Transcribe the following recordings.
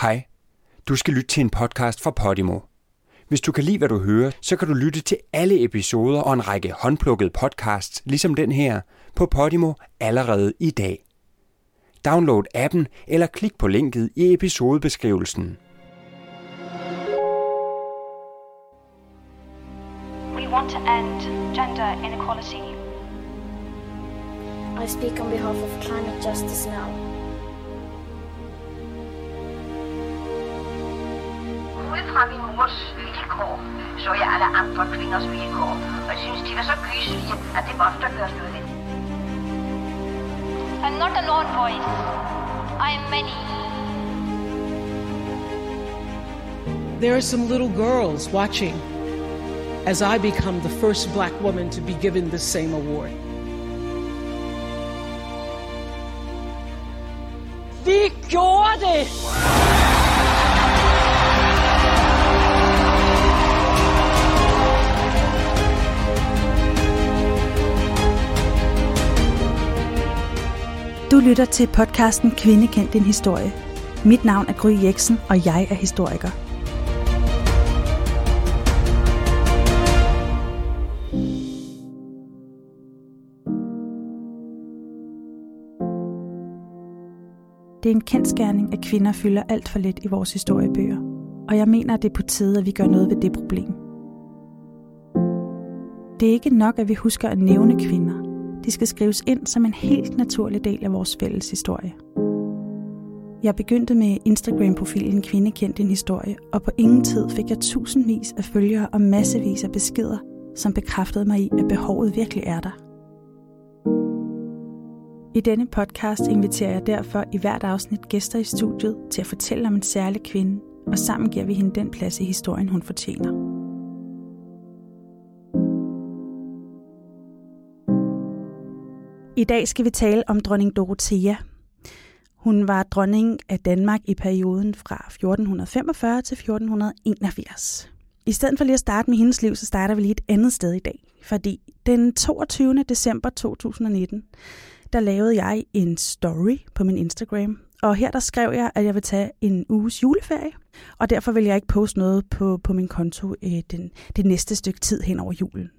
Hej. Du skal lytte til en podcast fra Podimo. Hvis du kan lide, hvad du hører, så kan du lytte til alle episoder og en række håndplukkede podcasts, ligesom den her, på Podimo allerede i dag. Download appen eller klik på linket i episodebeskrivelsen. We want to end gender inequality. I speak on behalf of climate justice now. Ud fra min mors vilkår, så jeg alle andre kvinders vilkår. Og jeg synes, de var så gyselige, at det måtte der gøres noget ved. I'm not a lone voice. I am many. There are some little girls watching as I become the first black woman to be given the same award. Vi gjorde det! Du lytter til podcasten Kvinde kendt din historie. Mit navn er Gry Jeksen, og jeg er historiker. Det er en kendskærning, at kvinder fylder alt for lidt i vores historiebøger, og jeg mener, at det er på tide, at vi gør noget ved det problem. Det er ikke nok, at vi husker at nævne kvinder. De skal skrives ind som en helt naturlig del af vores fælles historie. Jeg begyndte med Instagram-profilen Kvinde kendt din historie, og på ingen tid fik jeg tusindvis af følgere og massevis af beskeder, som bekræftede mig i, at behovet virkelig er der. I denne podcast inviterer jeg derfor i hvert afsnit gæster i studiet til at fortælle om en særlig kvinde, og sammen giver vi hende den plads i historien, hun fortjener. I dag skal vi tale om dronning Dorothea. Hun var dronning af Danmark i perioden fra 1445 til 1481. I stedet for lige at starte med hendes liv, så starter vi lige et andet sted i dag. Fordi den 22. december 2019, der lavede jeg en story på min Instagram. Og her der skrev jeg, at jeg vil tage en uges juleferie. Og derfor vil jeg ikke poste noget på, på min konto øh, den, det næste stykke tid hen over julen.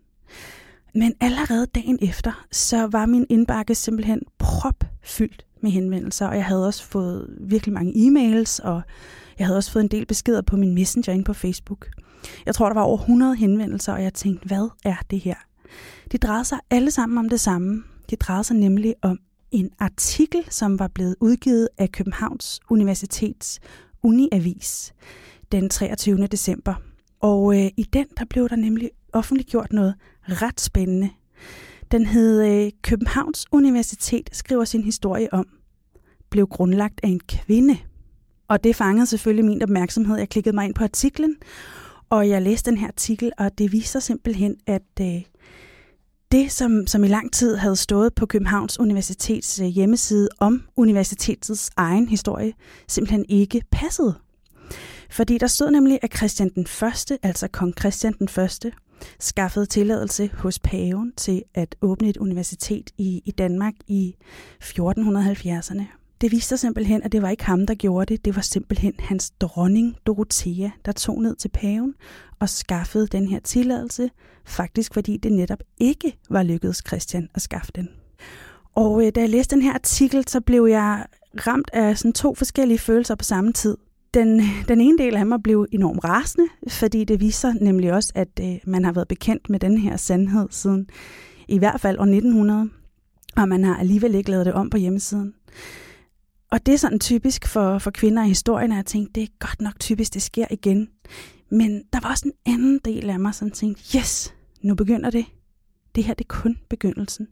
Men allerede dagen efter, så var min indbakke simpelthen propfyldt med henvendelser, og jeg havde også fået virkelig mange e-mails, og jeg havde også fået en del beskeder på min messenger inde på Facebook. Jeg tror, der var over 100 henvendelser, og jeg tænkte, hvad er det her? De drejede sig alle sammen om det samme. De drejede sig nemlig om en artikel, som var blevet udgivet af Københavns Universitets Uniavis den 23. december. Og øh, i den, der blev der nemlig offentliggjort noget ret spændende. Den hed øh, Københavns Universitet skriver sin historie om, blev grundlagt af en kvinde. Og det fangede selvfølgelig min opmærksomhed. Jeg klikkede mig ind på artiklen, og jeg læste den her artikel, og det viser simpelthen, at øh, det, som, som i lang tid havde stået på Københavns Universitets øh, hjemmeside om universitetets egen historie, simpelthen ikke passede. Fordi der stod nemlig, at Christian den Første, altså kong Christian den Første, skaffede tilladelse hos paven til at åbne et universitet i, i Danmark i 1470'erne. Det viste sig simpelthen, at det var ikke ham, der gjorde det. Det var simpelthen hans dronning Dorothea, der tog ned til paven og skaffede den her tilladelse, faktisk fordi det netop ikke var lykkedes Christian at skaffe den. Og øh, da jeg læste den her artikel, så blev jeg ramt af sådan to forskellige følelser på samme tid. Den, den ene del af mig blev enormt rasende, fordi det viser nemlig også, at øh, man har været bekendt med den her sandhed siden i hvert fald år 1900, og man har alligevel ikke lavet det om på hjemmesiden. Og det er sådan typisk for, for kvinder i historien, at jeg tænkte, det er godt nok typisk, det sker igen. Men der var også en anden del af mig, som tænkte, yes, nu begynder det. Det her det er kun begyndelsen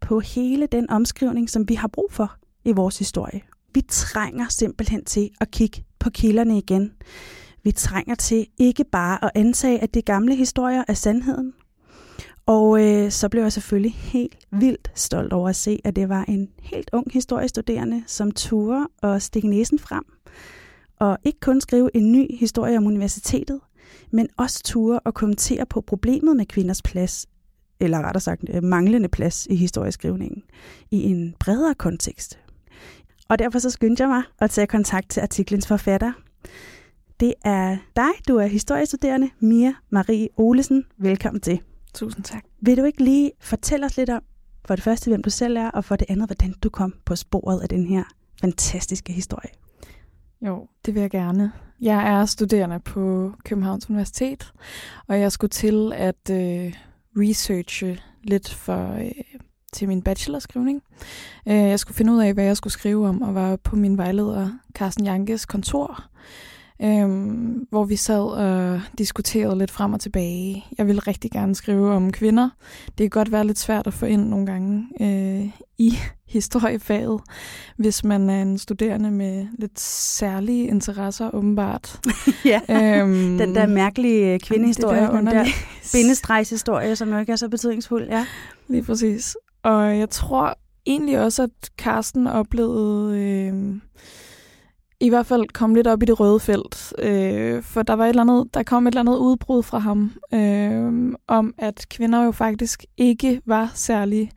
på hele den omskrivning, som vi har brug for i vores historie. Vi trænger simpelthen til at kigge på kilderne igen. Vi trænger til ikke bare at antage, at de gamle historier er sandheden. Og øh, så blev jeg selvfølgelig helt vildt stolt over at se, at det var en helt ung historiestuderende, som turde og stikke næsen frem. Og ikke kun skrive en ny historie om universitetet, men også turde og kommentere på problemet med kvinders plads, eller rettere sagt øh, manglende plads i historieskrivningen, i en bredere kontekst. Og derfor så skyndte jeg mig at tage kontakt til artiklens forfatter, Det er dig, du er historiestuderende, Mia Marie Olesen. Velkommen til. Tusind tak. Vil du ikke lige fortælle os lidt om, for det første, hvem du selv er, og for det andet, hvordan du kom på sporet af den her fantastiske historie? Jo, det vil jeg gerne. Jeg er studerende på Københavns Universitet, og jeg skulle til at øh, researche lidt for øh, til min bachelorskrivning. Øh, jeg skulle finde ud af, hvad jeg skulle skrive om, og var på min vejleder Carsten Jankes kontor, øh, hvor vi sad og diskuterede lidt frem og tilbage. Jeg ville rigtig gerne skrive om kvinder. Det kan godt være lidt svært at få ind nogle gange øh, i historiefaget, hvis man er en studerende med lidt særlige interesser, åbenbart. ja, øhm, den der mærkelige kvindehistorie, der den der bindestregshistorie, som jo ikke er så betydningsfuld. Ja. Lige præcis. Og jeg tror egentlig også, at Carsten oplevede... Øh, i hvert fald kom lidt op i det røde felt, øh, for der var et eller andet, der kom et eller andet udbrud fra ham øh, om, at kvinder jo faktisk ikke var særlig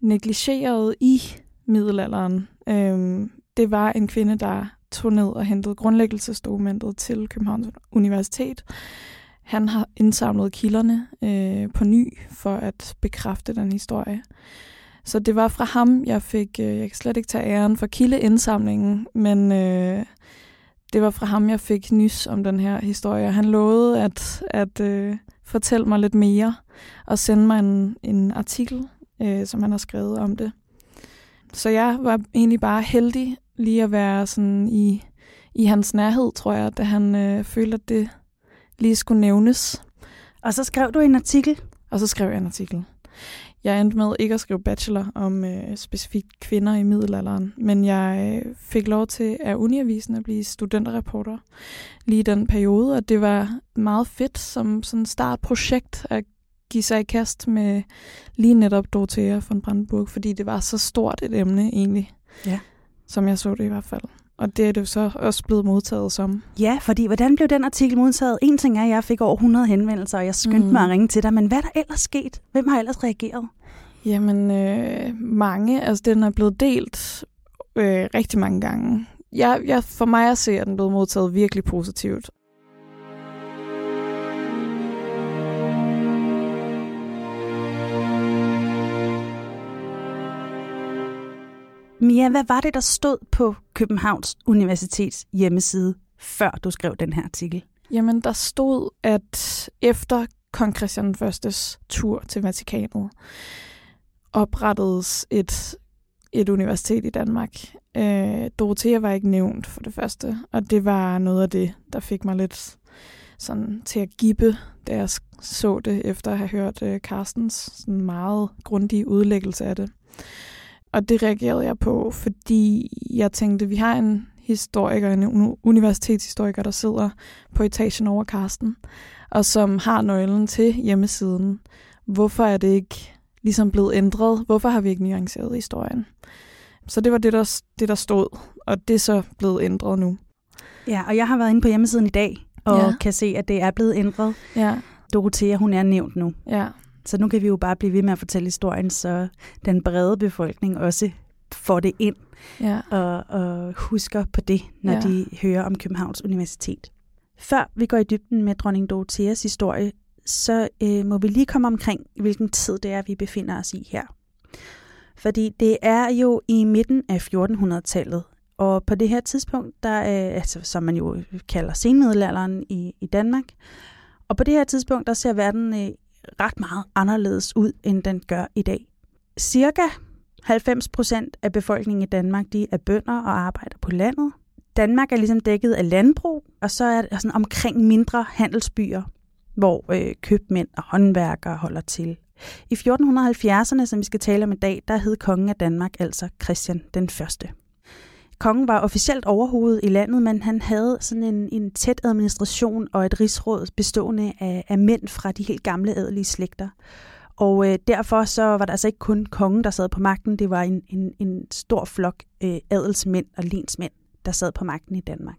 negligeret i middelalderen. Øh, det var en kvinde, der tog ned og hentede grundlæggelsesdokumentet til Københavns Universitet. Han har indsamlet kilderne øh, på ny for at bekræfte den historie. Så det var fra ham, jeg fik, øh, jeg kan slet ikke tage æren for kildeindsamlingen, men øh, det var fra ham, jeg fik nys om den her historie. Han lovede at, at øh, fortælle mig lidt mere og sende mig en, en artikel, øh, som han har skrevet om det. Så jeg var egentlig bare heldig lige at være sådan i, i hans nærhed, tror jeg, da han øh, følte, at det lige skulle nævnes. Og så skrev du en artikel? Og så skrev jeg en artikel. Jeg endte med ikke at skrive bachelor om øh, specifikt kvinder i middelalderen, men jeg øh, fik lov til af Uniavisen at blive studenterreporter lige i den periode, og det var meget fedt som sådan startprojekt at give sig i kast med lige netop Dorothea von Brandenburg, fordi det var så stort et emne egentlig, ja. som jeg så det i hvert fald. Og det er det så også blevet modtaget som. Ja, fordi hvordan blev den artikel modtaget? En ting er, at jeg fik over 100 henvendelser, og jeg skyndte mm. mig at ringe til dig, men hvad er der ellers sket? Hvem har ellers reageret? Jamen, øh, mange. Altså, den er blevet delt øh, rigtig mange gange. Jeg, jeg, for mig at se, at den blevet modtaget virkelig positivt. Mia, hvad var det, der stod på Københavns Universitets hjemmeside, før du skrev den her artikel? Jamen, der stod, at efter kong Christian Førstes tur til Vatikanet, oprettedes et, et universitet i Danmark. Øh, Dorothea var ikke nævnt for det første, og det var noget af det, der fik mig lidt sådan til at gippe, da jeg så det, efter at have hørt øh, Carstens sådan meget grundige udlæggelse af det. Og det reagerede jeg på, fordi jeg tænkte, vi har en historiker, en universitetshistoriker, der sidder på etagen over Karsten, og som har nøglen til hjemmesiden. Hvorfor er det ikke ligesom blevet ændret? Hvorfor har vi ikke nuanceret historien? Så det var det der, det, der stod, og det er så blevet ændret nu. Ja, og jeg har været inde på hjemmesiden i dag, og ja. kan se, at det er blevet ændret. Ja. Dorothea, hun er nævnt nu. Ja. Så nu kan vi jo bare blive ved med at fortælle historien, så den brede befolkning også får det ind ja. og, og husker på det, når ja. de hører om Københavns Universitet. Før vi går i dybden med dronning Dorotheas historie, så øh, må vi lige komme omkring, hvilken tid det er, vi befinder os i her. Fordi det er jo i midten af 1400-tallet, og på det her tidspunkt, der er, altså, som man jo kalder senmiddelalderen i, i Danmark, og på det her tidspunkt, der ser verden øh, ret meget anderledes ud, end den gør i dag. Cirka 90 procent af befolkningen i Danmark, de er bønder og arbejder på landet. Danmark er ligesom dækket af landbrug, og så er der sådan omkring mindre handelsbyer, hvor øh, købmænd og håndværkere holder til. I 1470'erne, som vi skal tale om i dag, der hed kongen af Danmark altså Christian den Første. Kongen var officielt overhovedet i landet, men han havde sådan en, en tæt administration og et rigsråd bestående af, af mænd fra de helt gamle adelige slægter. Og øh, derfor så var der altså ikke kun kongen, der sad på magten, det var en, en, en stor flok øh, adelsmænd og lensmænd, der sad på magten i Danmark.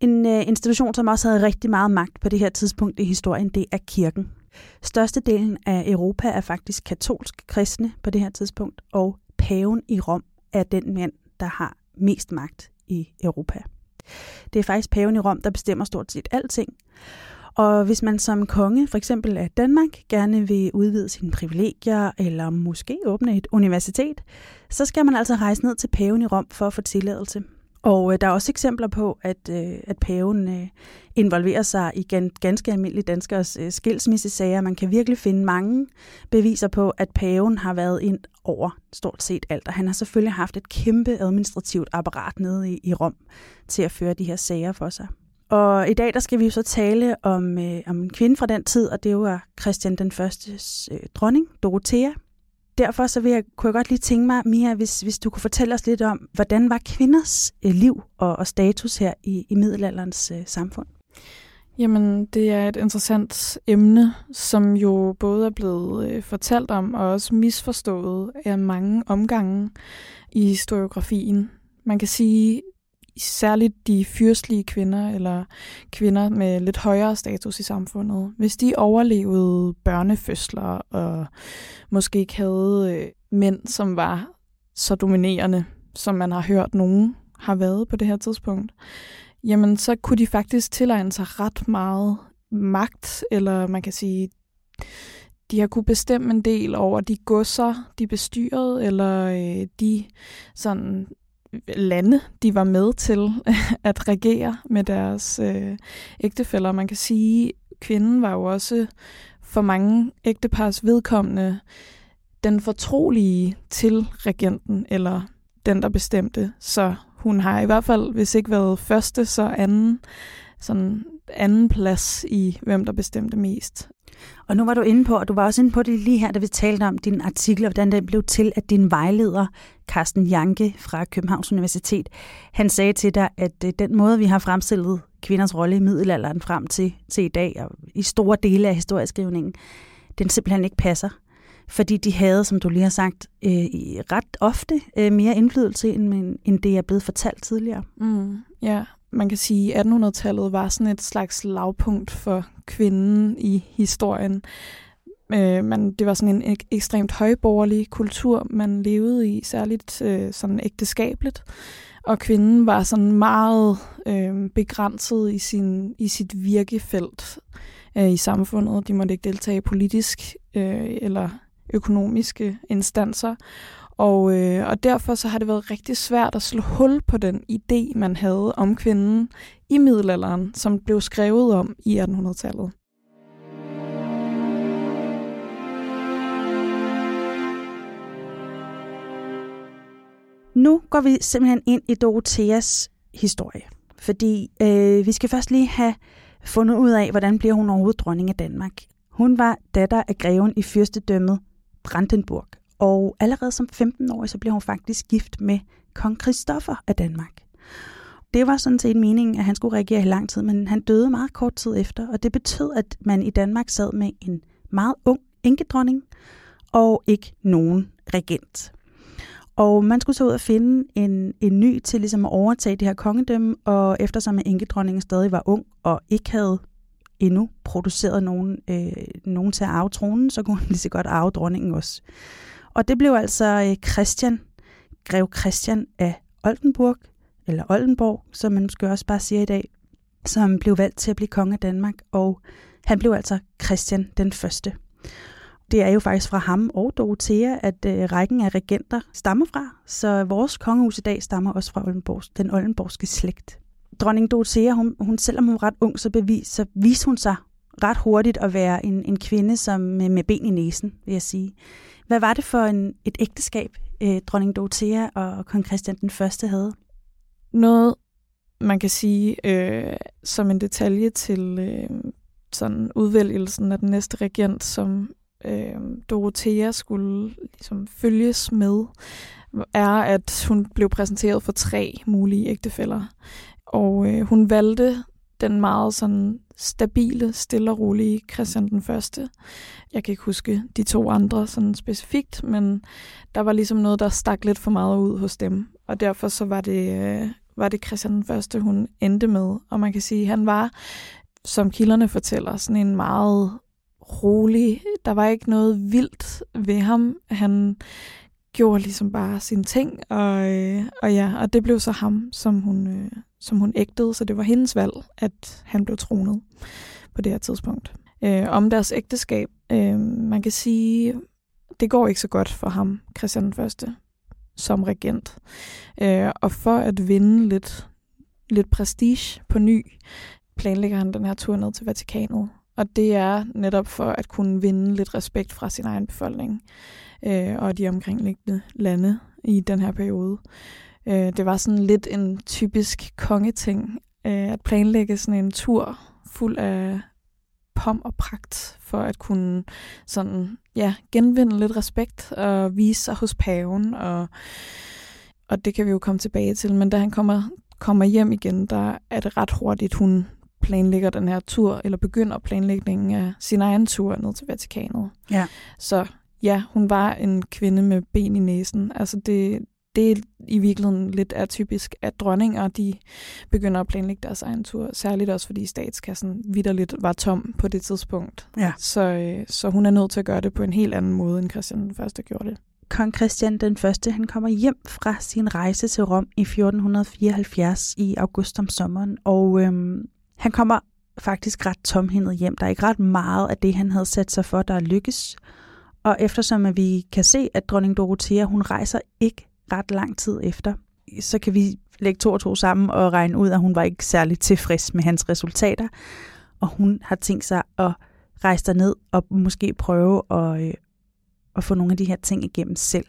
En øh, institution, som også havde rigtig meget magt på det her tidspunkt i historien, det er kirken. Størstedelen af Europa er faktisk katolsk kristne på det her tidspunkt, og paven i Rom er den mand, der har mest magt i Europa. Det er faktisk paven i Rom, der bestemmer stort set alting. Og hvis man som konge, for eksempel af Danmark, gerne vil udvide sine privilegier, eller måske åbne et universitet, så skal man altså rejse ned til paven i Rom for at få tilladelse. Og øh, der er også eksempler på, at, øh, at paven øh, involverer sig i gan, ganske almindelige danskers øh, skilsmissesager. Man kan virkelig finde mange beviser på, at paven har været ind over stort set alt. Og han har selvfølgelig haft et kæmpe administrativt apparat nede i, i Rom til at føre de her sager for sig. Og i dag der skal vi så tale om, øh, om en kvinde fra den tid, og det var Christian den første øh, dronning, Dorothea. Derfor så vil jeg, kunne jeg godt lige tænke mig, Mia, hvis, hvis du kunne fortælle os lidt om, hvordan var kvinders øh, liv og, og status her i, i middelalderens øh, samfund? Jamen, det er et interessant emne, som jo både er blevet øh, fortalt om og også misforstået af mange omgange i historiografien. Man kan sige, særligt de fyrstlige kvinder eller kvinder med lidt højere status i samfundet, hvis de overlevede børnefødsler og måske ikke havde øh, mænd, som var så dominerende, som man har hørt nogen har været på det her tidspunkt, jamen så kunne de faktisk tilegne sig ret meget magt, eller man kan sige, de har kunne bestemme en del over de godser, de bestyrede, eller øh, de sådan lande, de var med til at regere med deres øh, ægtefælder. Man kan sige, at kvinden var jo også for mange ægtepars vedkommende den fortrolige til regenten, eller den, der bestemte. Så hun har i hvert fald, hvis ikke været første, så anden, sådan anden plads i, hvem der bestemte mest. Og nu var du inde på, og du var også inde på det lige her, da vi talte om din artikel, og hvordan den blev til, at din vejleder, Carsten Janke fra Københavns Universitet, han sagde til dig, at øh, den måde, vi har fremstillet kvinders rolle i middelalderen frem til, til i dag, og i store dele af historieskrivningen, den simpelthen ikke passer. Fordi de havde, som du lige har sagt, øh, ret ofte øh, mere indflydelse, end, end det er blevet fortalt tidligere. Mm, ja, man kan sige, at 1800-tallet var sådan et slags lavpunkt for kvinden i historien. Øh, man, det var sådan en ek- ekstremt højborgerlig kultur, man levede i, særligt øh, sådan ægteskabeligt. Og kvinden var sådan meget øh, begrænset i, sin, i sit virkefelt øh, i samfundet. De måtte ikke deltage politisk øh, eller økonomiske instanser. Og, øh, og derfor så har det været rigtig svært at slå hul på den idé, man havde om kvinden i middelalderen, som blev skrevet om i 1800-tallet. Nu går vi simpelthen ind i Dorotheas historie, fordi øh, vi skal først lige have fundet ud af, hvordan bliver hun overhovedet dronning af Danmark. Hun var datter af greven i fyrstedømmet Brandenburg, og allerede som 15 år, så blev hun faktisk gift med kong Christoffer af Danmark. Det var sådan set meningen, at han skulle regere i lang tid, men han døde meget kort tid efter, og det betød, at man i Danmark sad med en meget ung enkedronning og ikke nogen regent. Og man skulle så ud og finde en, en ny til ligesom at overtage det her kongedømme, og eftersom enkedronningen stadig var ung og ikke havde endnu produceret nogen, øh, nogen til at arve tronen, så kunne han lige så godt arve dronningen også. Og det blev altså øh, Christian, grev Christian af Oldenburg, eller Oldenborg, som man måske også bare siger i dag, som blev valgt til at blive konge af Danmark, og han blev altså Christian den første. Det er jo faktisk fra ham og Dorothea, at øh, rækken af regenter stammer fra, så vores kongehus i dag stammer også fra Oldenborgs, den oldenborgske slægt. Dronning Dorothea, hun, hun selvom hun var ret ung, så, bevis, så viste hun sig ret hurtigt at være en, en kvinde som med, med ben i næsen, vil jeg sige. Hvad var det for en, et ægteskab, øh, dronning Dorothea og kong Christian den første havde? Noget, man kan sige øh, som en detalje til øh, sådan udvælgelsen af den næste regent, som øh, Dorothea skulle ligesom følges med, er, at hun blev præsenteret for tre mulige ægtefæller. Og øh, hun valgte den meget sådan stabile, stille og rolige Christian den Første. Jeg kan ikke huske de to andre sådan specifikt, men der var ligesom noget, der stak lidt for meget ud hos dem. Og derfor så var det, øh, var det Christian den Første, hun endte med. Og man kan sige, at han var, som kilderne fortæller, sådan en meget rolig. Der var ikke noget vildt ved ham. Han gjorde ligesom bare sine ting, og, øh, og ja, og det blev så ham, som hun, øh, som hun ægtede, så det var hendes valg, at han blev tronet på det her tidspunkt. Øh, om deres ægteskab, øh, man kan sige, det går ikke så godt for ham, Christian den Første, som regent. Øh, og for at vinde lidt, lidt prestige på ny, planlægger han den her tur ned til Vatikanet. Og det er netop for at kunne vinde lidt respekt fra sin egen befolkning øh, og de omkringliggende lande i den her periode. Øh, det var sådan lidt en typisk kongeting øh, at planlægge sådan en tur fuld af pom og pragt for at kunne sådan, ja, genvinde lidt respekt og vise sig hos paven. Og, og det kan vi jo komme tilbage til. Men da han kommer, kommer hjem igen, der er det ret hurtigt, hun planlægger den her tur, eller begynder planlægningen af sin egen tur ned til Vatikanet. Ja. Så ja, hun var en kvinde med ben i næsen. Altså det, det er i virkeligheden lidt atypisk, at dronninger de begynder at planlægge deres egen tur. Særligt også, fordi statskassen vidderligt var tom på det tidspunkt. Ja. Så, øh, så hun er nødt til at gøre det på en helt anden måde, end Christian den første gjorde det. Kong Christian den første, han kommer hjem fra sin rejse til Rom i 1474 i august om sommeren, og øhm, han kommer faktisk ret tomhændet hjem. Der er ikke ret meget af det, han havde sat sig for, der lykkes. Og eftersom at vi kan se, at dronning Dorothea, hun rejser ikke ret lang tid efter, så kan vi lægge to og to sammen og regne ud, at hun var ikke særlig tilfreds med hans resultater. Og hun har tænkt sig at rejse ned og måske prøve at, øh, at få nogle af de her ting igennem selv.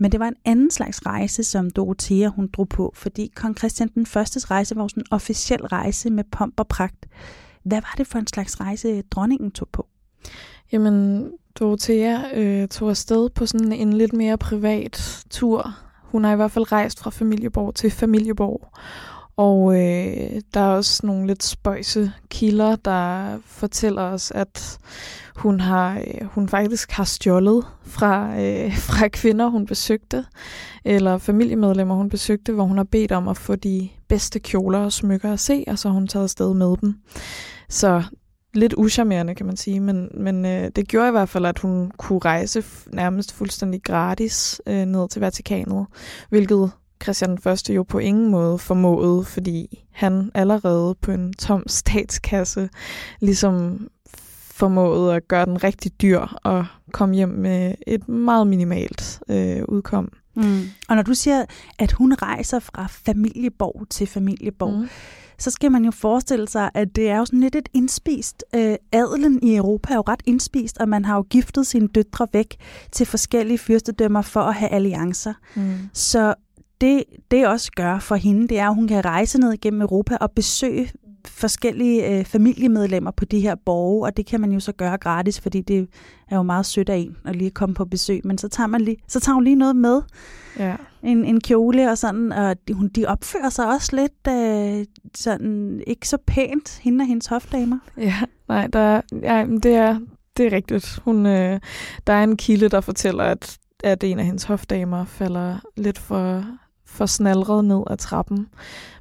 Men det var en anden slags rejse, som Dorothea hun drog på, fordi kong Christian den første rejse var sådan en officiel rejse med pomp og pragt. Hvad var det for en slags rejse, dronningen tog på? Jamen, Dorothea øh, tog afsted på sådan en lidt mere privat tur. Hun har i hvert fald rejst fra familieborg til familieborg. Og øh, der er også nogle lidt spøjse kilder, der fortæller os, at hun har øh, hun faktisk har stjålet fra, øh, fra kvinder, hun besøgte, eller familiemedlemmer, hun besøgte, hvor hun har bedt om at få de bedste kjoler og smykker at se, og så har hun taget afsted med dem. Så lidt uschammerende, kan man sige, men, men øh, det gjorde i hvert fald, at hun kunne rejse nærmest fuldstændig gratis øh, ned til Vatikanet, hvilket Christian Første jo på ingen måde formåede, fordi han allerede på en tom statskasse ligesom formåede at gøre den rigtig dyr og komme hjem med et meget minimalt øh, udkom. Mm. Og når du siger, at hun rejser fra familieborg til familieborg, mm. Så skal man jo forestille sig, at det er jo sådan lidt et indspist. Øh, adelen i Europa er jo ret indspist, og man har jo giftet sine døtre væk til forskellige fyrstedømmer for at have alliancer. Mm. Så det, det også gør for hende, det er, at hun kan rejse ned igennem Europa og besøge forskellige øh, familiemedlemmer på de her borge, og det kan man jo så gøre gratis, fordi det er jo meget sødt af en at lige komme på besøg, men så tager, man lige, så tager hun lige noget med, ja. en, en kjole og sådan, og de, hun, de opfører sig også lidt øh, sådan, ikke så pænt, hende og hendes hofdamer. Ja, nej, der, ja, det, er, det er rigtigt. Hun, øh, der er en kilde, der fortæller, at, at en af hendes hofdamer falder lidt for, for snalret ned ad trappen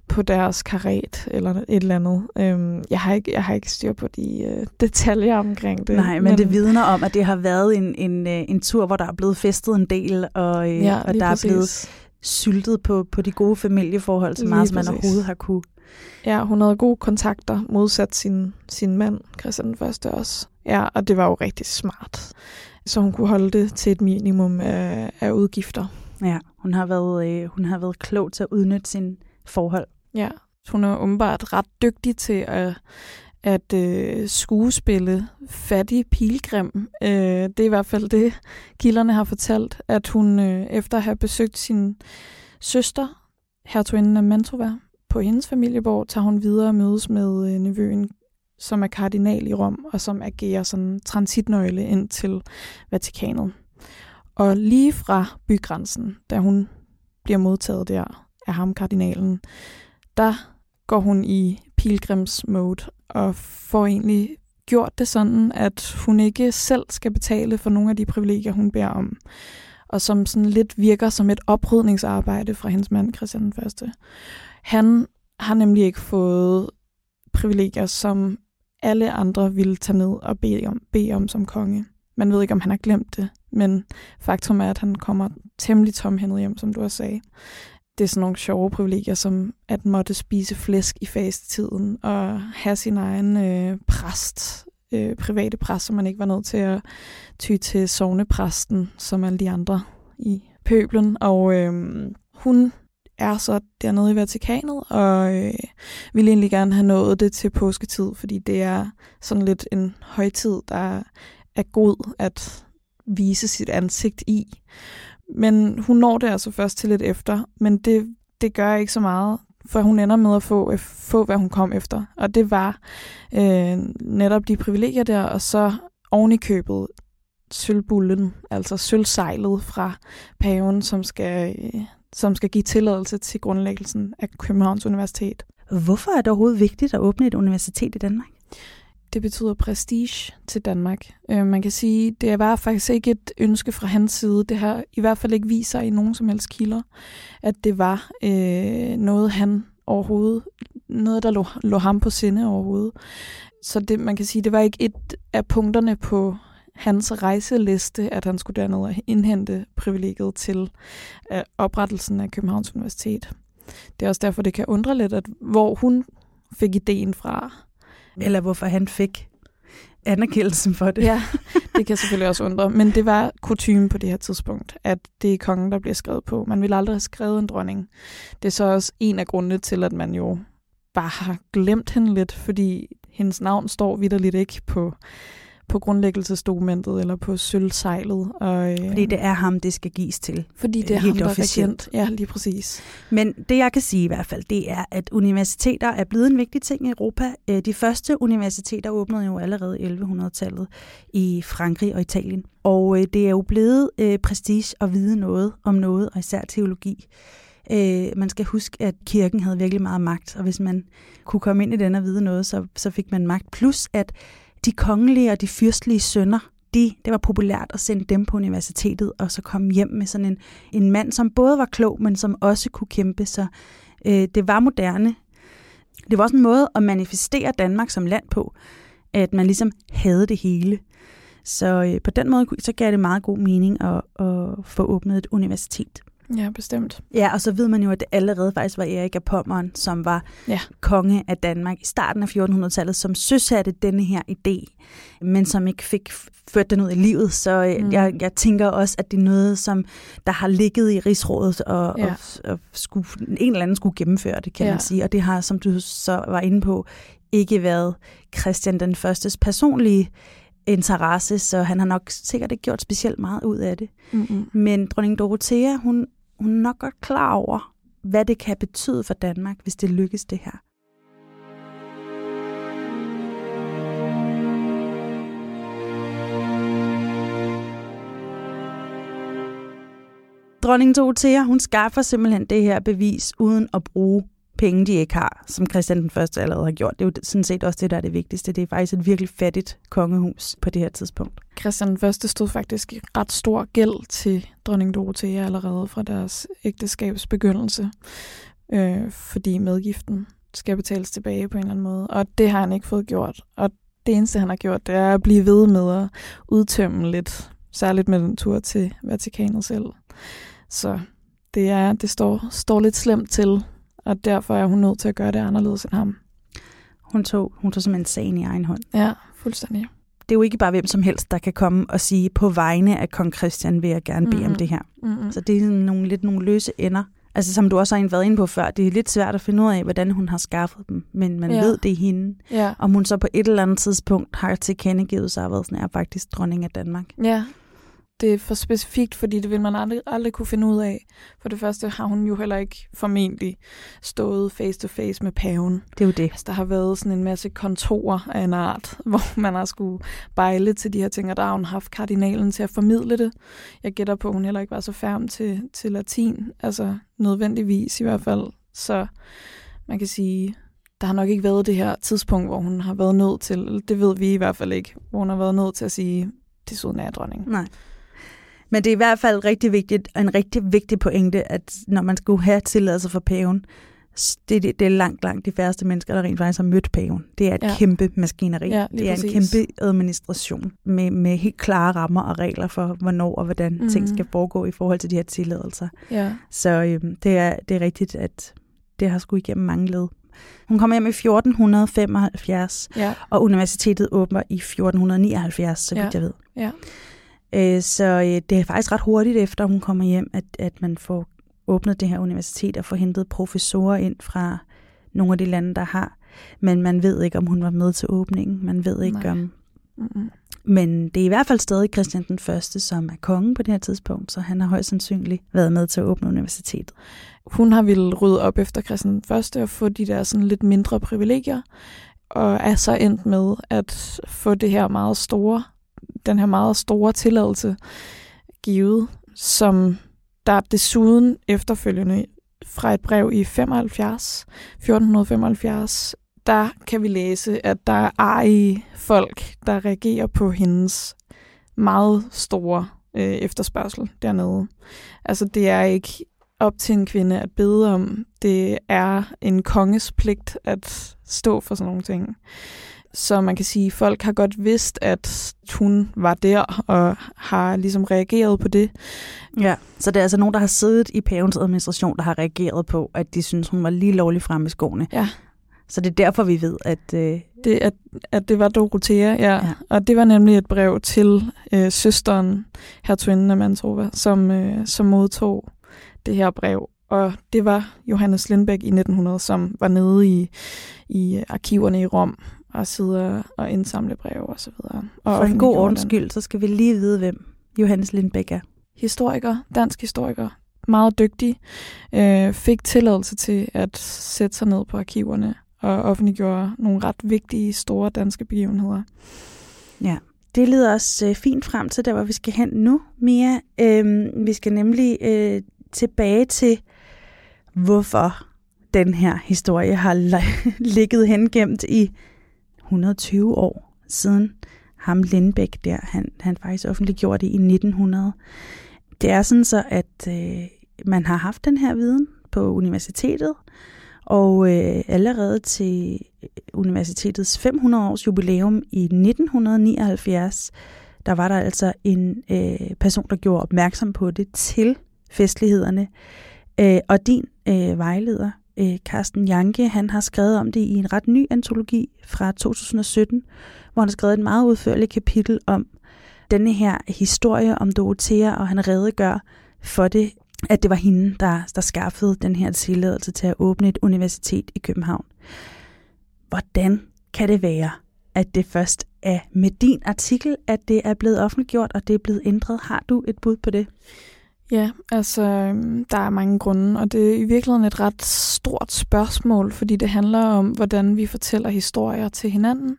på deres karet eller et eller andet. Øhm, jeg, har ikke, jeg har ikke styr på de øh, detaljer omkring det. Nej, men, men det vidner om, at det har været en, en, øh, en tur, hvor der er blevet festet en del, og, øh, ja, og der præcis. er blevet syltet på, på de gode familieforhold, så meget som man overhovedet har kunne. Ja, hun havde gode kontakter, modsat sin, sin mand, Christian den Første også. Ja, og det var jo rigtig smart. Så hun kunne holde det til et minimum af, af udgifter. Ja, hun har været, øh, hun har været klog til at udnytte sin forhold. Ja, hun er åbenbart ret dygtig til at, at øh, skuespille fattig pilgrim. Øh, det er i hvert fald det, kilderne har fortalt, at hun øh, efter at have besøgt sin søster, hertuginden af Mantova, på hendes familieborg, tager hun videre og mødes med øh, nevøen, som er kardinal i Rom, og som agerer sådan transitnøgle ind til Vatikanet. Og lige fra bygrænsen, da hun bliver modtaget der af ham, kardinalen, der går hun i pilgrims-mode og får egentlig gjort det sådan, at hun ikke selv skal betale for nogle af de privilegier, hun beder om. Og som sådan lidt virker som et oprydningsarbejde fra hendes mand, Christian den Første. Han har nemlig ikke fået privilegier, som alle andre ville tage ned og bede om, bede om som konge. Man ved ikke, om han har glemt det, Men faktum er, at han kommer temmelig tomhændet hjem, som du også sagde. Det er sådan nogle sjove privilegier, som at måtte spise flæsk i fastetiden og have sin egen øh, præst, øh, private præst, som man ikke var nødt til at ty til sovnepræsten, som alle de andre i pøblen. Og øh, hun er så dernede i Vatikanet, og øh, ville egentlig gerne have nået det til påsketid, fordi det er sådan lidt en højtid, der er god at vise sit ansigt i. Men hun når det altså først til lidt efter, men det, det gør ikke så meget, for hun ender med at få, øh, få hvad hun kom efter. Og det var øh, netop de privilegier der, og så oven i købet sølvbullen, altså sølvsejlet fra paven, som skal, øh, som skal give tilladelse til grundlæggelsen af Københavns Universitet. Hvorfor er det overhovedet vigtigt at åbne et universitet i Danmark? Det betyder prestige til Danmark. Øh, man kan sige, det var faktisk ikke et ønske fra hans side. Det har i hvert fald ikke vist sig i nogen som helst kilder, at det var øh, noget, han overhovedet, noget, der lå, lå ham på sinde overhovedet. Så det, man kan sige, det var ikke et af punkterne på hans rejseliste, at han skulle derned og indhente privilegiet til øh, oprettelsen af Københavns Universitet. Det er også derfor, det kan undre lidt, at hvor hun fik ideen fra. Mm. Eller hvorfor han fik anerkendelsen for det. Ja, det kan selvfølgelig også undre. Men det var kutume på det her tidspunkt, at det er kongen, der bliver skrevet på. Man ville aldrig have skrevet en dronning. Det er så også en af grundene til, at man jo bare har glemt hende lidt, fordi hendes navn står vidderligt ikke på på grundlæggelsesdokumentet eller på sølvsejlet. Og, øh, fordi det er ham, det skal gives til. Fordi det er helt ham, der officielt. er Ja, lige præcis. Men det, jeg kan sige i hvert fald, det er, at universiteter er blevet en vigtig ting i Europa. Øh, de første universiteter åbnede jo allerede i 1100-tallet i Frankrig og Italien. Og øh, det er jo blevet øh, prestige at vide noget om noget, og især teologi. Øh, man skal huske, at kirken havde virkelig meget magt, og hvis man kunne komme ind i den og vide noget, så, så fik man magt. Plus at de kongelige og de fyrstlige sønner, de, det var populært at sende dem på universitetet, og så komme hjem med sådan en, en mand, som både var klog, men som også kunne kæmpe. Så øh, det var moderne. Det var også en måde at manifestere Danmark som land på, at man ligesom havde det hele. Så øh, på den måde så gav det meget god mening at, at få åbnet et universitet. Ja, bestemt. Ja, og så ved man jo, at det allerede faktisk var Erik af Pommern, som var ja. konge af Danmark i starten af 1400-tallet, som søsatte denne her idé, men som ikke fik ført den ud i livet. Så øh, mm. jeg, jeg tænker også, at det er noget, som der har ligget i rigsrådet, og, ja. og, og skulle, en eller anden skulle gennemføre det, kan ja. man sige. Og det har, som du så var inde på, ikke været Christian den Førstes personlige interesse, så han har nok sikkert ikke gjort specielt meget ud af det. Mm-hmm. Men dronning Dorothea, hun, hun er nok godt klar over, hvad det kan betyde for Danmark, hvis det lykkes det her. Dronning Dorothea, hun skaffer simpelthen det her bevis uden at bruge penge, de ikke har, som Christian den Første allerede har gjort. Det er jo sådan set også det, der er det vigtigste. Det er faktisk et virkelig fattigt kongehus på det her tidspunkt. Christian den Første stod faktisk i ret stor gæld til dronning Dorothea allerede fra deres ægteskabs begyndelse, øh, fordi medgiften skal betales tilbage på en eller anden måde. Og det har han ikke fået gjort. Og det eneste, han har gjort, det er at blive ved med at udtømme lidt, særligt med den tur til Vatikanet selv. Så det, er, det står, står lidt slemt til og derfor er hun nødt til at gøre det anderledes end ham. Hun tog, hun tog simpelthen sagen i egen hånd. Ja, fuldstændig. Det er jo ikke bare hvem som helst, der kan komme og sige, på vegne af kong Christian vil jeg gerne bede mm-hmm. om det her. Mm-hmm. Så det er nogle, lidt nogle løse ender. Altså som du også har været inde på før, det er lidt svært at finde ud af, hvordan hun har skaffet dem, men man ja. ved, det er hende. Ja. Om hun så på et eller andet tidspunkt har tilkendegivet sig at være sådan, er faktisk dronning af Danmark. Ja, det er for specifikt, fordi det vil man aldrig, aldrig kunne finde ud af. For det første har hun jo heller ikke formentlig stået face to face med paven. Det er jo det. Altså, der har været sådan en masse kontorer af en art, hvor man har skulle bejle til de her ting, og der har hun haft kardinalen til at formidle det. Jeg gætter på, at hun heller ikke var så færm til, til latin, altså nødvendigvis i hvert fald. Så man kan sige, der har nok ikke været det her tidspunkt, hvor hun har været nødt til, det ved vi i hvert fald ikke, hvor hun har været nødt til at sige, desuden er dronning. Nej. Men det er i hvert fald rigtig vigtigt, en rigtig vigtig pointe, at når man skulle have tilladelse for paven, det, det, det er langt, langt de færreste mennesker, der rent faktisk har mødt paven. Det er et ja. Kæmpe maskineri. Ja, det er præcis. en kæmpe administration med, med helt klare rammer og regler for, hvornår og hvordan mm. ting Mhm. skal foregå i forhold til de her tilladelser. Ja. Så øhm, det, er, det er rigtigt, at det har skulle igennem mange led. Hun kommer hjem i 1475, Ja. og universitetet åbner i 1479, så vidt Ja. jeg ved. Ja. Øh, så øh, det er faktisk ret hurtigt efter, hun kommer hjem, at, at man får åbnet det her universitet og får hentet professorer ind fra nogle af de lande, der har. Men man ved ikke, om hun var med til åbningen. Man ved ikke Nej. om... Mm-mm. Men det er i hvert fald stadig Christian den Første, som er konge på det her tidspunkt, så han har højst sandsynligt været med til at åbne universitetet. Hun har ville rydde op efter Christian den Første og få de der sådan lidt mindre privilegier, og er så endt med at få det her meget store, den her meget store tilladelse givet, som der desuden efterfølgende fra et brev i 75, 1475, der kan vi læse, at der er arige folk, der reagerer på hendes meget store øh, efterspørgsel dernede. Altså det er ikke op til en kvinde at bede om. Det er en konges pligt at stå for sådan nogle ting. Så man kan sige, at folk har godt vidst, at hun var der og har ligesom reageret på det. Ja, så det er altså nogen, der har siddet i pavens administration, der har reageret på, at de synes, hun var lige lovlig fremme i skoene. Ja. Så det er derfor, vi ved, at... Øh, Det, at, at det var Dorothea, ja. Ja. Og det var nemlig et brev til øh, søsteren, hertuginden af Mantrova, som, øh, som modtog det her brev. Og det var Johannes Lindbæk i 1900, som var nede i, i arkiverne i Rom og sidder og indsamle breve og så videre. Og for en god ordens den. skyld, så skal vi lige vide, hvem Johannes Lindbæk er. Historiker, dansk historiker, meget dygtig, øh, fik tilladelse til at sætte sig ned på arkiverne og offentliggjorde nogle ret vigtige, store danske begivenheder. Ja, det leder os øh, fint frem til der, hvor vi skal hen nu, Mia. Øhm, vi skal nemlig øh, tilbage til, hvorfor den her historie har li- ligget hengemt i 120 år siden ham Lindbæk der. Han, han faktisk offentliggjorde det i 1900. Det er sådan så, at øh, man har haft den her viden på universitetet, og øh, allerede til øh, universitetets 500 års jubilæum i 1979, der var der altså en øh, person, der gjorde opmærksom på det til festlighederne. Øh, og din øh, vejleder, øh, Carsten Janke, han har skrevet om det i en ret ny antologi fra 2017, hvor han har skrevet et meget udførligt kapitel om denne her historie om Dorothea, og han redegør for det, at det var hende, der, der skaffede den her tilladelse til at åbne et universitet i København. Hvordan kan det være, at det først er med din artikel, at det er blevet offentliggjort, og det er blevet ændret? Har du et bud på det? Ja, altså, øhm, der er mange grunde, og det er i virkeligheden et ret stort spørgsmål, fordi det handler om, hvordan vi fortæller historier til hinanden,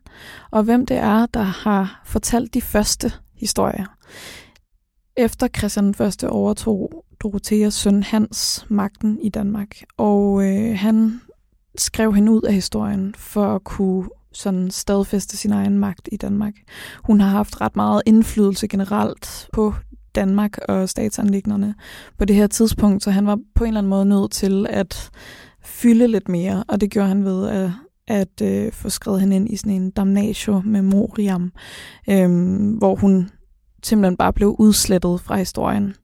og hvem det er, der har fortalt de første historier. Efter Christian den Første overtog Dorotheas søn Hans magten i Danmark, og øh, han skrev hende ud af historien for at kunne sådan stadfæste sin egen magt i Danmark. Hun har haft ret meget indflydelse generelt på Danmark og statsanlægnerne på det her tidspunkt, så han var på en eller anden måde nødt til at fylde lidt mere, og det gjorde han ved at, at øh, få skrevet hende ind i sådan en damnatio memoriam, øh, hvor hun simpelthen bare blev udslettet fra historien.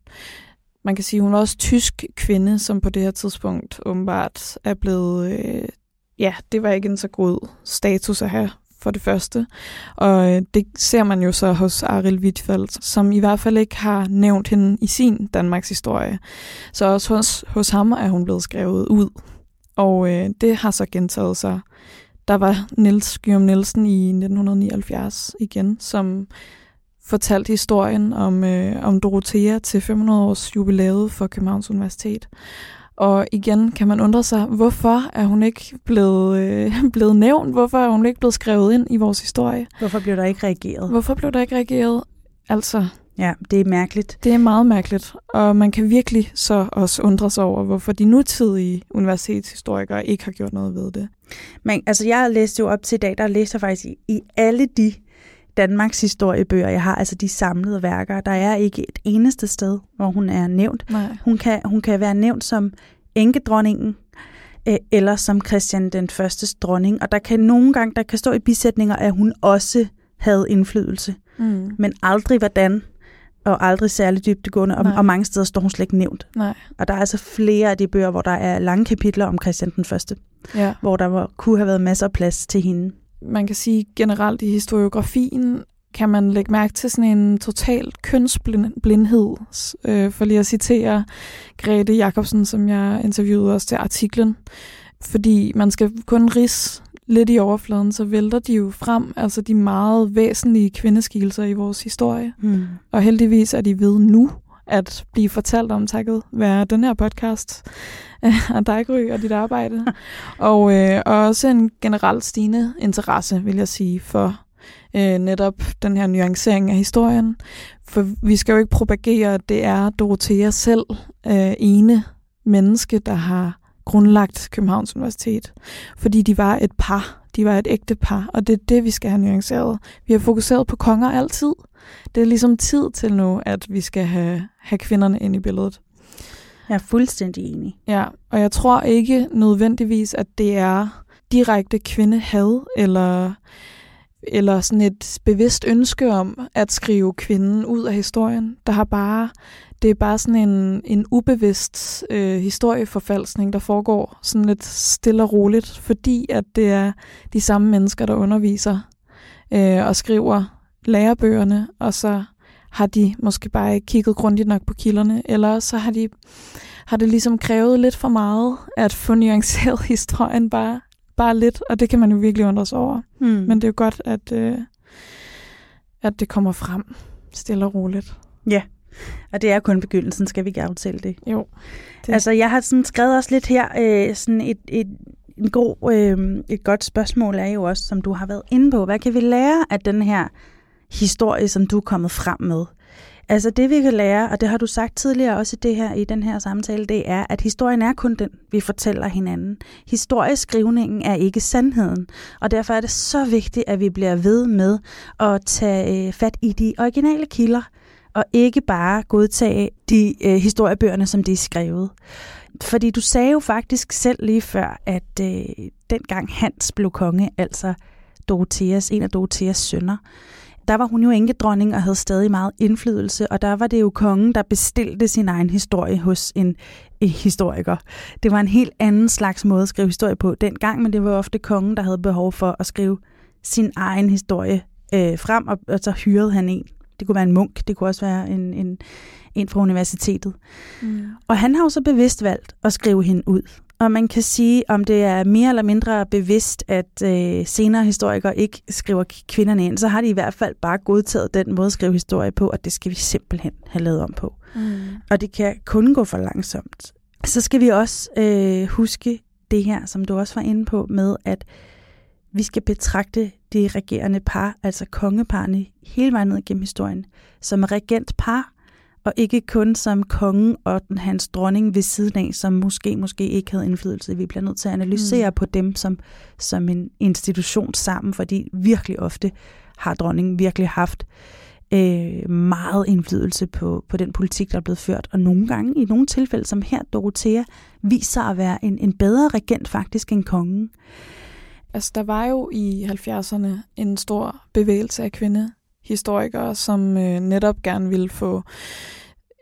Man kan sige, at hun var også tysk kvinde, som på det her tidspunkt åbenbart er blevet... Øh, ja, det var ikke en så god status at have for det første. Og øh, det ser man jo så hos Aril Wittfeldt, som i hvert fald ikke har nævnt hende i sin Danmarks historie. Så også hos, hos ham er hun blevet skrevet ud. Og øh, det har så gentaget sig. Der var Niels Gyrum Nielsen i 1979 igen, som fortalte historien om, øh, om Dorothea til 500 års jubilæet for Københavns Universitet. Og igen kan man undre sig, hvorfor er hun ikke blevet, øh, blevet nævnt? Hvorfor er hun ikke blevet skrevet ind i vores historie? Hvorfor blev der ikke reageret? Hvorfor blev der ikke reageret? Altså, Ja, det er mærkeligt. det er meget mærkeligt, og man kan virkelig så også undre sig over, hvorfor de nutidige universitetshistorikere ikke har gjort noget ved det. Men altså, jeg læste jo op til i dag, der læste jeg faktisk i, i alle de Danmarks historiebøger, jeg har, altså de samlede værker. Der er ikke et eneste sted, hvor hun er nævnt. Nej. Hun kan, hun kan være nævnt som enkedronningen, øh, eller som Christian den første dronning. Og der kan nogle gange der kan stå i bisætninger, at hun også havde indflydelse, Mm. men aldrig hvordan, og aldrig særlig dybdegående, og, Nej. og mange steder står hun slet ikke nævnt. Nej. Og der er altså flere af de bøger, hvor der er lange kapitler om Christian den første, Ja. hvor der var, kunne have været masser af plads til hende. Man kan sige generelt i historiografien, kan man lægge mærke til sådan en total kønsblindhed. Øh, for lige at citere Grete Jacobsen, som jeg interviewede også til artiklen. Fordi man skal kun ris lidt i overfladen, så vælter de jo frem, altså de meget væsentlige kvindeskikkelser i vores historie. Hmm. Og heldigvis er de ved nu at blive fortalt om takket være den her podcast af dig, Gry, og dit arbejde. og, øh, og også en generelt stigende interesse, vil jeg sige, for øh, netop den her nuancering af historien. For vi skal jo ikke propagere, at det er Dorothea selv, øh, ene menneske, der har grundlagt Københavns Universitet. Fordi de var et par. De var et ægte par, og det er det, vi skal have nuanceret. Vi har fokuseret på konger altid. Det er ligesom tid til nu, at vi skal have, have kvinderne ind i billedet. Jeg er fuldstændig enig. Ja, og jeg tror ikke nødvendigvis, at det er direkte kvindehad, eller, eller sådan et bevidst ønske om at skrive kvinden ud af historien. Der har bare, det er bare sådan en, en ubevidst øh, historieforfalskning, der foregår sådan lidt stille og roligt, fordi at det er de samme mennesker, der underviser øh, og skriver lærebøgerne, og så har de måske bare ikke kigget grundigt nok på kilderne, eller så har de har det ligesom krævet lidt for meget at få nuanceret historien bare, bare lidt, og det kan man jo virkelig undre sig over. Hmm. Men det er jo godt, at, øh, at det kommer frem stille og roligt. Og det er kun begyndelsen, skal vi ikke aftale det? Jo. Det- Altså, jeg har sådan skrevet også lidt her, øh, sådan et, et, en god, øh, et godt spørgsmål er jo også, som du har været inde på. Hvad kan vi lære af den her historie, som du er kommet frem med? Altså det vi kan lære, og det har du sagt tidligere også i, det her, i den her samtale, det er, at historien er kun den, vi fortæller hinanden. Historieskrivningen er ikke sandheden, og derfor er det så vigtigt, at vi bliver ved med at tage øh, fat i de originale kilder, og ikke bare godtage de øh, historiebøgerne, som de er skrevet. Fordi du sagde jo faktisk selv lige før, at øh, dengang Hans blev konge, altså Dorotheas, en af Dorotheas sønner, der var hun jo enkedronning og havde stadig meget indflydelse, og der var det jo kongen, der bestilte sin egen historie hos en, en historiker. Det var en helt anden slags måde at skrive historie på dengang, men det var ofte kongen, der havde behov for at skrive sin egen historie øh, frem, og, og så hyrede han en. Det kunne være en munk, det kunne også være en, en, en fra universitetet. Mm. Og han har jo så bevidst valgt at skrive hende ud. Og man kan sige, om det er mere eller mindre bevidst, at øh, senere historikere ikke skriver kvinderne ind, så har de i hvert fald bare godtaget den måde at skrive historie på, og det skal vi simpelthen have lavet om på. Mm. Og det kan kun gå for langsomt. Så skal vi også øh, huske det her, som du også var inde på, med at vi skal betragte de regerende par, altså kongeparne, hele vejen ned gennem historien, som regentpar, og ikke kun som kongen og den, hans dronning ved siden af, som måske, måske ikke havde indflydelse. Vi bliver nødt til at analysere mm. på dem som, som en institution sammen, fordi virkelig ofte har dronningen virkelig haft øh, meget indflydelse på, på den politik, der er blevet ført. Og nogle gange, i nogle tilfælde som her, Dorothea, viser at være en, en bedre regent faktisk end kongen. Altså, der var jo i 70'erne en stor bevægelse af historikere, som øh, netop gerne ville få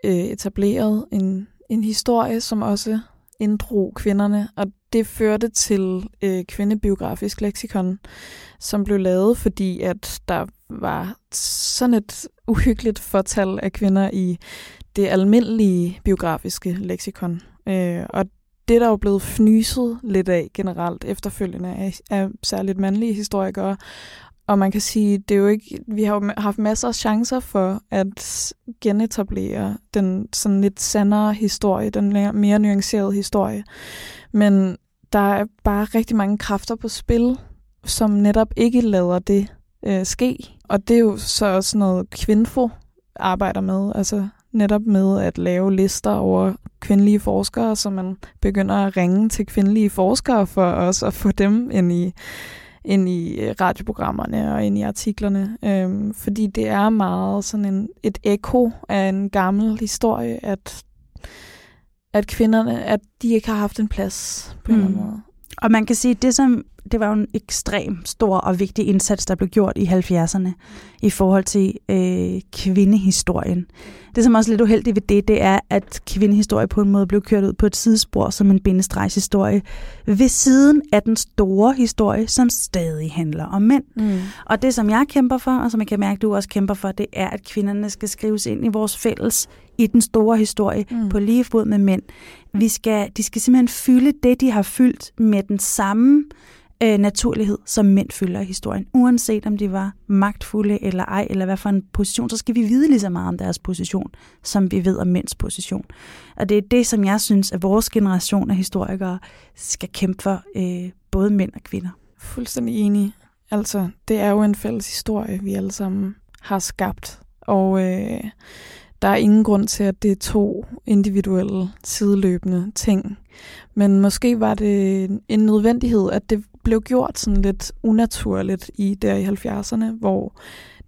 øh, etableret en, en historie, som også inddrog kvinderne, og det førte til øh, kvindebiografisk leksikon, som blev lavet, fordi at der var sådan et uhyggeligt fortal af kvinder i det almindelige biografiske leksikon. Øh, og det er der jo blevet fnyset lidt af generelt efterfølgende af, af særligt mandlige historikere. Og man kan sige, det er jo ikke, vi har jo haft masser af chancer for at genetablere den sådan lidt sandere historie, den mere, nuancerede historie. Men der er bare rigtig mange kræfter på spil, som netop ikke lader det øh, ske. Og det er jo så også noget Kvinfo arbejder med, altså netop med at lave lister over kvindelige forskere, så man begynder at ringe til kvindelige forskere for også at få dem ind i, ind i øh, radioprogrammerne og ind i artiklerne. Øhm, fordi det er meget sådan en, et ekko af en gammel historie, at at kvinderne, at de ikke har haft en plads på en eller anden Mm. måde. Og man kan sige, at det, som, det var jo en ekstrem stor og vigtig indsats, der blev gjort i 70'erne i forhold til øh, kvindehistorien. Det, som også er lidt uheldigt ved det, det er, at kvindehistorie på en måde blev kørt ud på et sidespor som en bindestregshistorie ved siden af den store historie, som stadig handler om mænd. Mm. Og det, som jeg kæmper for, og som jeg kan mærke, du også kæmper for, det er, at kvinderne skal skrives ind i vores fælles, i den store historie, Mm. på lige fod med mænd. Vi skal, de skal simpelthen fylde det, de har fyldt med den samme øh, Øh, naturlighed, som mænd fylder i historien. Uanset om de var magtfulde eller ej, eller hvad for en position, så skal vi vide lige så meget om deres position, som vi ved om mænds position. Og det er det, som jeg synes, at vores generation af historikere skal kæmpe for, øh, både mænd og kvinder. Fuldstændig enig. Altså, det er jo en fælles historie, vi alle sammen har skabt. Og øh, der er ingen grund til, at det er to individuelle, sideløbende ting. Men måske var det en nødvendighed, at det blev gjort sådan lidt unaturligt i der i 70'erne, hvor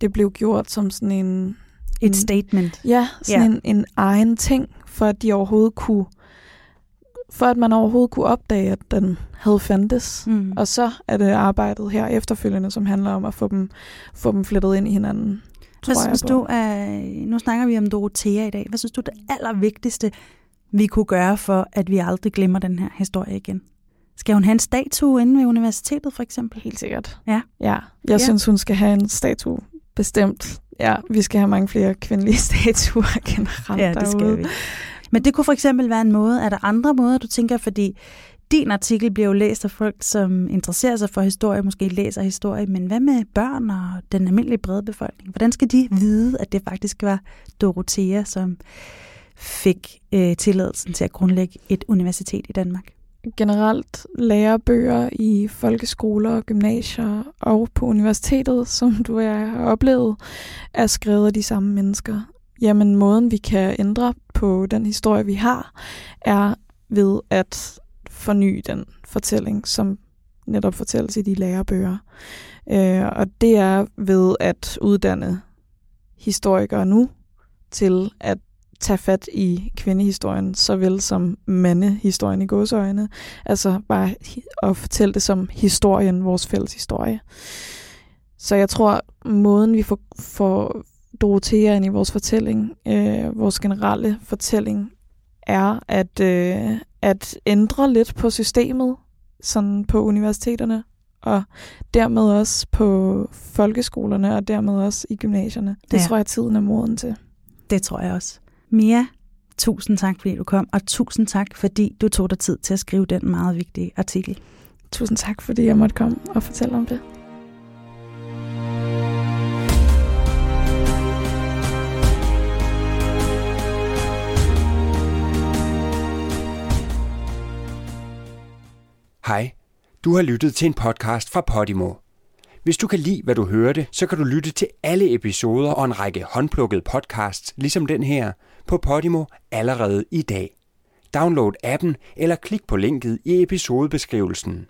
det blev gjort som sådan en... Et en- statement. Ja, sådan Ja. En, en egen ting, for at de overhovedet kunne for at man overhovedet kunne opdage, at den havde fandtes. Mm. Og så er det arbejdet her efterfølgende, som handler om at få dem, få dem flettet ind i hinanden. Hvad synes du, øh, nu snakker vi om Dorothea i dag. Hvad synes du det allervigtigste, vi kunne gøre for, at vi aldrig glemmer den her historie igen? Skal hun have en statue inde ved universitetet, for eksempel? Helt sikkert. Ja. Ja, jeg Ja. synes, hun skal have en statue. Bestemt. Ja, vi skal have mange flere kvindelige statuer generelt Ja, det skal derude. vi. Men det kunne for eksempel være en måde. Er der andre måder, du tænker? Fordi din artikel bliver jo læst af folk, som interesserer sig for historie, måske læser historie. Men hvad med børn og den almindelige brede befolkning? Hvordan skal de vide, at det faktisk var Dorothea, som fik øh, tilladelsen til at grundlægge et universitet i Danmark? Generelt lærebøger i folkeskoler, gymnasier og på universitetet, som du og jeg har oplevet, er skrevet af de samme mennesker. Jamen, måden vi kan ændre på den historie, vi har, er ved at forny den fortælling, som netop fortælles i de lærebøger. Øh, og det er ved at uddanne historikere nu til at tage fat i kvindehistorien, såvel som mandehistorien i gåsøjne. Altså bare at fortælle det som historien, vores fælles historie. Så jeg tror, måden vi får, får Dorothea ind i vores fortælling, øh, vores generelle fortælling, er at, øh, at ændre lidt på systemet, sådan på universiteterne, og dermed også på folkeskolerne, og dermed også i gymnasierne. Det ja. tror jeg, tiden er moden til. Det tror jeg også. Mia, tusind tak, fordi du kom, og tusind tak, fordi du tog dig tid til at skrive den meget vigtige artikel. Tusind tak, fordi jeg måtte komme og fortælle om det. Hej, du har lyttet til en podcast fra Podimo. Hvis du kan lide, hvad du hørte, så kan du lytte til alle episoder og en række håndplukkede podcasts, ligesom den her, på Podimo allerede i dag. Download appen eller klik på linket i episodebeskrivelsen.